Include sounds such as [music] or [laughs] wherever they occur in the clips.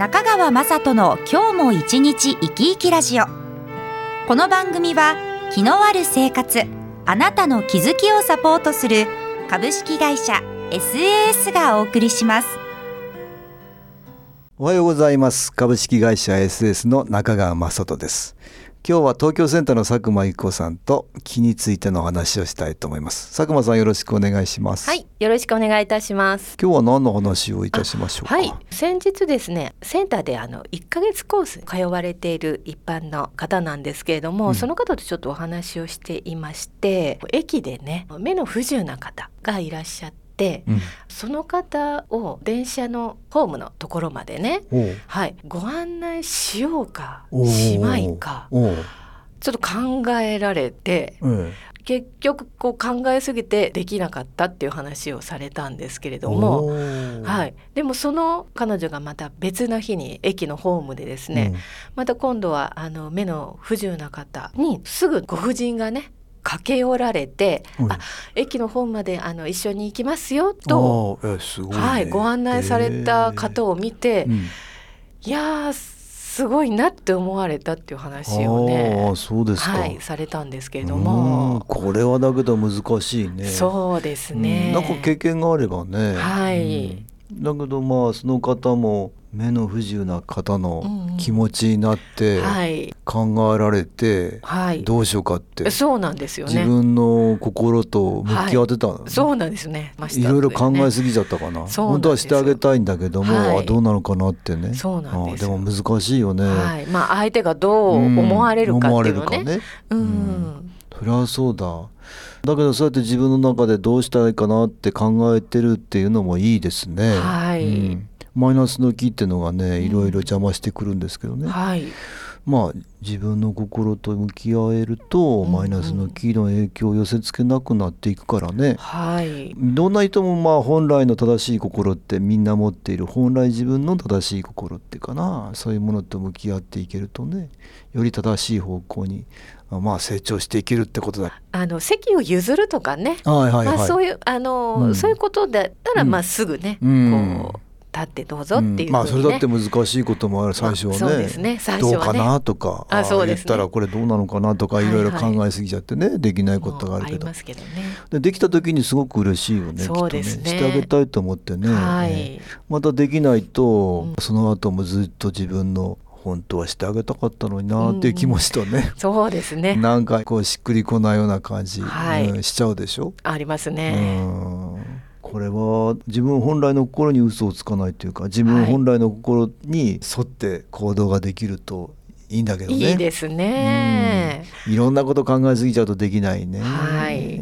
中川雅人の今日も一日生き生きラジオ。この番組は気のある生活あなたの気づきをサポートする株式会社 SAS がお送りします。おはようございます。株式会社 SAS の中川雅人です。今日は東京センターの佐久間由子さんと気についてのお話をしたいと思います。佐久間さんよろしくお願いします。はい、よろしくお願いいたします。今日は何の話をいたしましょうか？はい、先日ですね、センターであの1ヶ月コース通われている一般の方なんですけれども、うんその方とちょっとお話をしていまして、駅でね、目の不自由な方がいらっしゃって、うん。その方を電車のホームのところまでね、はい、ご案内しようかしまいかちょっと考えられてえ結局こう考えすぎてできなかったっていう話をされたんですけれえども、はい、でもその彼女がまた別の日に駅のホームでですね、また今度はあの目の不自由な方にすぐご婦人がね駆け寄られて「うんあ駅のホームまであの一緒に行きますよ」と、えすごいね、はい、ご案内された方を見て、うん。いやーすごいなって思われたっていう話をねそうですか、はい、されたんですけれどうんも。これはだけど難しいね。そうですうんね。なんか経験があればね。はい。うん。だけどまあその方も目の不自由な方の気持ちになってはい、考えられてはい、どうしようかってそうなんですよね。自分の心と向き合ってたのね。そうなんですね。まあいろいろ考えねすぎちゃったかな。本当はしてあげたいんだけども、はい。あどうなのかなってね。そうなんですでも難しいよね、はい、まあ相手がどう思われるかっていうのね。うん思われるかね。ううん。ん、そうだ。だけどそうやって自分の中でどうしたいかなって考えてるっていうのもいいですね。はい。うんマイナスの気っていうのがねん。いろいろ邪魔してくるんですけどね、はい、まあ自分の心と向き合えると、うんうん。マイナスの気の影響を寄せ付けなくなっていくからね、はい、どんな人もまあ本来の正しい心ってみんな持っている本来自分の正しい心っていうかな。そういうものと向き合っていけるとねより正しい方向にあまあ成長していけるってことだ。あの席を譲るとかね。はいはいはい。まあそういうあの、うん。そういうことだったら、うん。まあすぐね、うん。こう立ってどうぞっていうふうんまあそれだって難しいこともある最初はね,、うですね。最初はね。どうかなとかあそうですね。言ったらこれどうなのかなとかはいはい。いろいろ考えすぎちゃってね、できないことがあるけど。けどね。でできた時にすごく嬉しいよねそうですねきっとね。してあげたいと思ってね、はい。えーまたできないと、うん。その後もずっと自分の本当はしてあげたかったのになっていう気持ちとね、そうですね。なんかこうしっくりこないような感じ、はい。うんしちゃうでしょ？ありますうね。んこれは自分本来の心に嘘をつかないというか自分本来の心に沿って行動ができるといいんだけどね。いいですね。うんいろんなこと考えすぎちゃうとできないね。はい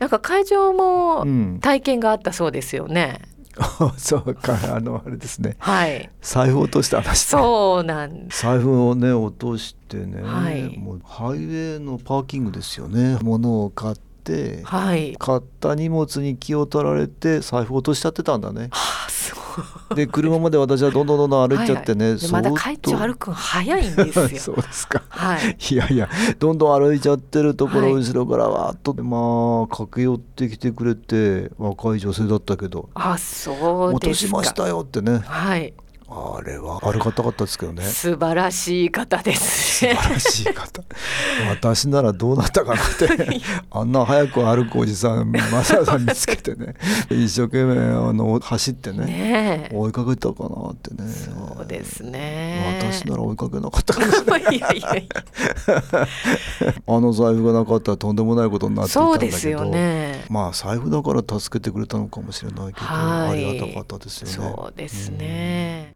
なんか会場もうん、体験があったそうですよね。[laughs] そうかあのあれですねはい。財布落とした話そうなんです。財布をね落としてね、はいもうハイウェイのパーキングですよね物を買ってはい。買った荷物に気を取られて財布落としちゃってたんだねはあ、すごい。で車まで私はどんどんどんどん歩いちゃってね、はいはいでまだ相当会長歩くの早いんですよ。[laughs] そうですかはい。[laughs] いやいやどんどん歩いちゃってるところはいを後ろからわーっと、まあ駆け寄ってきてくれて若い女性だったけどあ、そう落とですか。しましたよってねはい。あれは悪かったかったですけどね素晴らしい方です素ね。晴らしい方私ならどうなったかなって [laughs] あんな早く歩くおじさんマサさん見つけてね一生懸命あの走ってねねえ。追いかけたかなってねそうですね。私なら追いかけなかったかもしれない [laughs] いやいやいや。あの財布がなかったらとんでもないことになっていたんだけどそうですよね。まあ財布だから助けてくれたのかもしれないけど、はいありがたかったですよねそうですね。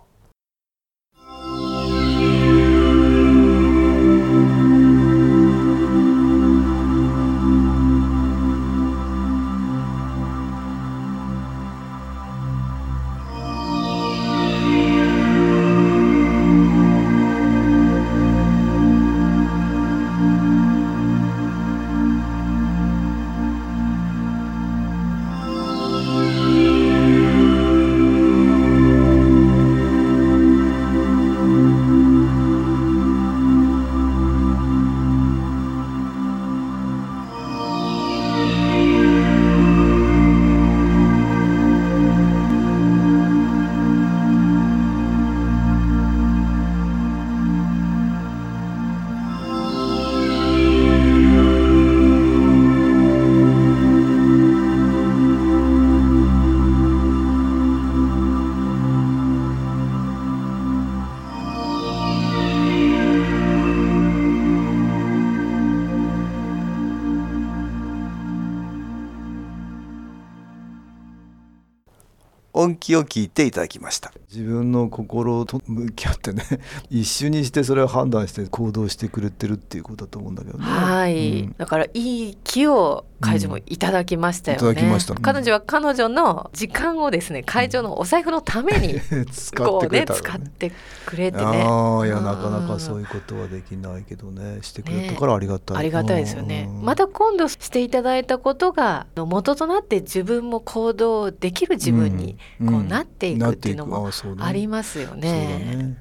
を聞いていただきました。自分の心と向き合ってね [laughs] 一瞬にしてそれを判断して行動してくれてるっていうことだと思うんだけどね。はい、うん。だからいい気を会場もいただきましたよね、うんいただきました。うん。彼女は彼女の時間をですね会場のお財布のために [laughs] 使こうねってくれたの使ってくれてね。ああいやうん。なかなかそういうことはできないけどね。してくれたからありがたい、ありがたいですよね。うん。また今度していただいたことが元となって自分も行動できる自分にうん。こうなっていくっていうのもありますよね。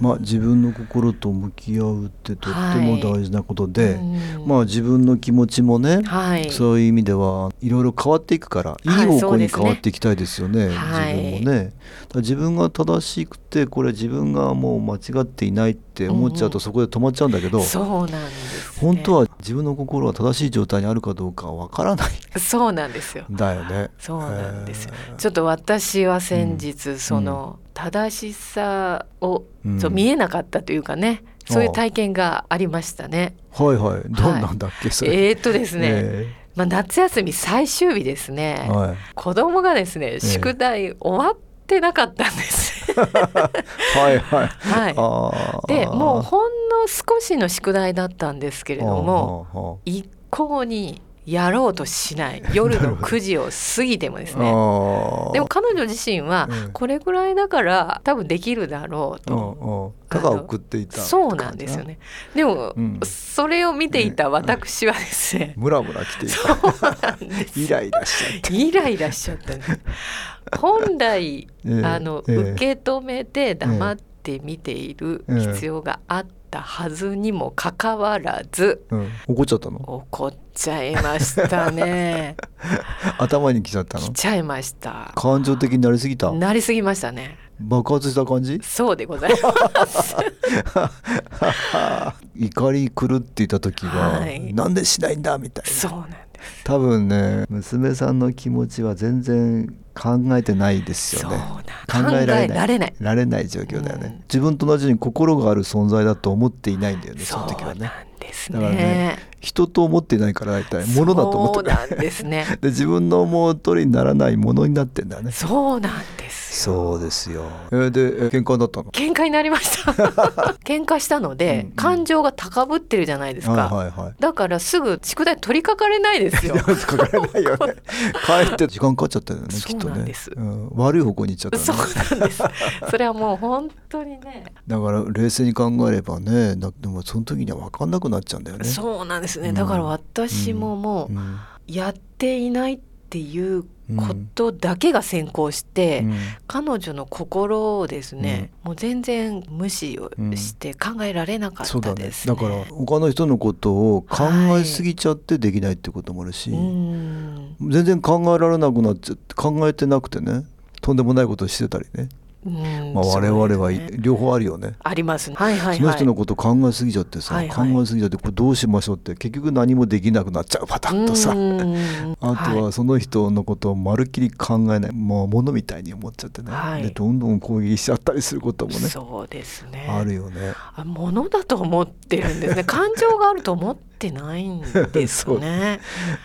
まあ自分の心と向き合うってとっても大事なことで、うん。まあ自分の気持ちもね、はい、そういう意味ではいろいろ変わっていくからいいはい方向に変わっていきたいですよね、はい。自分もね。自分が正しくてこれ自分がもう間違っていないって思っちゃううんうんとそこで止まっちゃうんだけど、そうなんです、ね。本当は自分の心は正しい状態にあるかどうかはわからないそうなんですよ。んだよね。そうなんですよへーちょっと私は先日、その正しさを、うんそう見えなかったというかね、そういう体験がありましたね。はいはいどんなんだっけ、それ。えー、っとですね、えまあ夏休み最終日ですね。えはい子供がですねえ宿題終わってなかったんです。はいはい。[laughs] はい。でもうほんの少しの宿題だったんですけれどもも一向にやろうとしない。[laughs] 夜の9時を過ぎてもですね。でも彼女自身はうん。これぐらいだから多分できるだろうと。ただ送っていたそうなんですよね。でも、うん。それを見ていた私はですね、ムラムラ来ていた。[laughs] イライラしちゃってイライラしちゃったんです。本来、ええあの、ええ受け止めて黙って見ている必要があったはずにもかかわらず、うん怒っちゃったの？怒っちゃいましたね。[laughs] 頭に来ちゃったの？来ちゃいました。感情的になりすぎた？なりすぎましたね。爆発した感じ？そうでございます。[laughs] 怒り狂っていた時が、はいなんでしないんだみたいなそうなんです。多分ね娘さんの気持ちは全然考えてないですよね考えられない。られない状況だよね、うん自分と同じように心がある存在だと思っていないんだよねその時はねですだからねね。人と思っていないから大体物だと思ってるそうなんですね。で [laughs] 自分の思う通りにならないものになってんだよねそうなんですよ。そうですよえーでえ喧嘩になったの？喧嘩になりました。[laughs] 喧嘩したので、うんうん感情が高ぶってるじゃないですか。はいはいはいだからすぐ宿題取りかかれないですよ。かからないよね [laughs] 帰って時間かかっちゃったよねきっとねそうなんです。うん、悪い方向に行っちゃったそうねなんです。[laughs] それはもう本当にね。だから冷静に考えればねだでもその時には分かんなくなっちゃうんだよね。そうなんですね。うん。だから私ももうん。うやっていないっていうことだけが先行して、うん。彼女の心をですね、もう全然無視をして考えられなかそうだね。ったです、だから他の人のことを考えすぎちゃってできないってこともあるし、うん全然考えられなくなっちゃって考えてなくてねとんでもないことしてたりね、まあ、我々は両方あるよねありますね。はいはいはい。その人のこと考えすぎちゃってさ、はいはい考えすぎちゃってこれどうしましょうって結局何もできなくなっちゃうパターンとさうん [laughs] あとはその人のことをまるっきり考えないもう物みたいに思っちゃってね、はいでどんどん攻撃しちゃったりすることもねそうですね。あるよね。あものだと思ってるんですね。[laughs] 感情があると思ってないんですよね。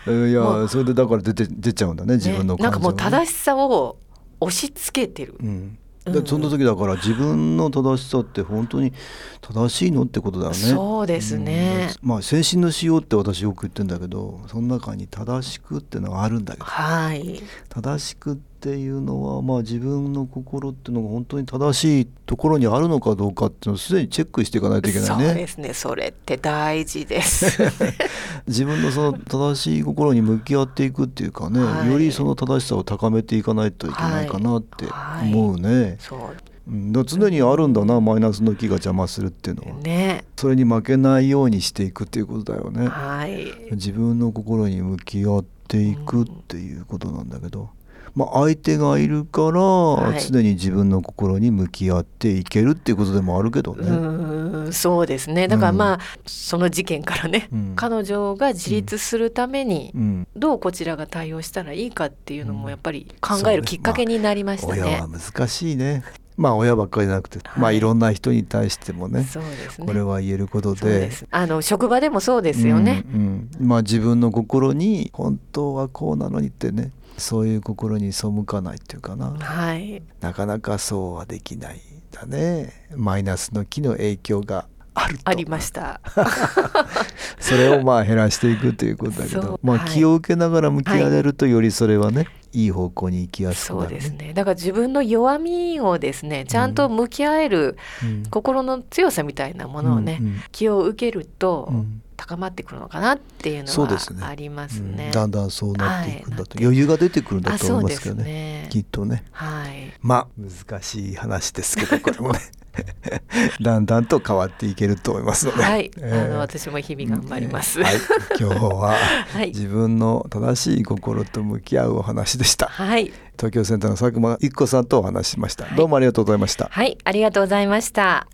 えいもやそれでだから出て出ちゃうんだね自分のねなんかもうし正しさを押し付けてる。うんうんでその時だから自分の正しさって本当に正しいのってことだよね。そうですねうんまあ精神のしようって私よく言ってんだけどその中に正しくってのがあるんだけどはい。正しくっていうのはまあ自分の心っていうのが本当に正しいところにあるのかどうかっていうのをすでにチェックしていかないといけないそうね。ですね。それって大事です。[laughs] 自分のその正しい心に向き合っていくっていうかね、はいよりその正しさを高めていかないといけないかなってはい思うね。そううんだから常にあるんだなマイナスの気が邪魔するっていうのは。ね。それに負けないようにしていくっていうことだよね。はい。自分の心に向き合っていくっていうことなんだけど、まあ相手がいるからい常に自分の心に向き合っていけるっていうことでもあるけどうね。ーんそうですね。だからうんまあ、その事件からね、うん彼女が自立するためにうんどうこちらが対応したらいいかっていうのうんもやっぱり考えるきっかけになりましたね親は。難しいね。まあ親ばっかりじゃなくて、はいまあい。ろんな人に対してもねね。これは言えることで。あの職場でもそうですよね。うんうん。まあ自分の心に本当はこうなのにってねそういう心に背かないっていうかな、はい、なかなかそうはできないんだね。マイナスの気の影響があると。ありました。[laughs] それをまあ減らしていくということだけど。まあはい。気を受けながら向き合えるとよりそれはね、い、い方向に行きやすくそうなる、ね、ですね。だから自分の弱みをですね、ちゃんと向き合えるうん。心の強さみたいなものをね、うんうん気を受けるとうん。高まってくるのかなっていうのはありますうん。ね。だんだんそうなっていくんだと、はい。余裕が出てくるんだあ、と思いますけどね。ね。きっとね。はい。まあ難しい話ですけどこれもねだんだんと変わっていけると思いますので、はい、えーあの私も日々頑張ります。はい、今日は [laughs] はい。自分の正しい心と向き合うお話でした。はい、東京センターの佐久間一子さんとお話ししました、はいどうもありがとうございました。はい、ありがとうございました。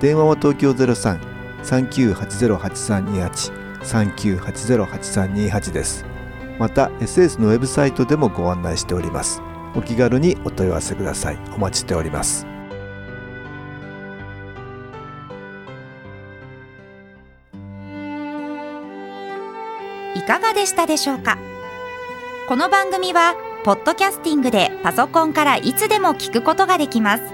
電話は東京03-3980-8328 3980-8328です。また SS のウェブサイトでもご案内しております。お気軽にお問い合わせください。お待ちしております。いかがでしたでしょうか？この番組はポッドキャスティングでパソコンからいつでも聞くことができます。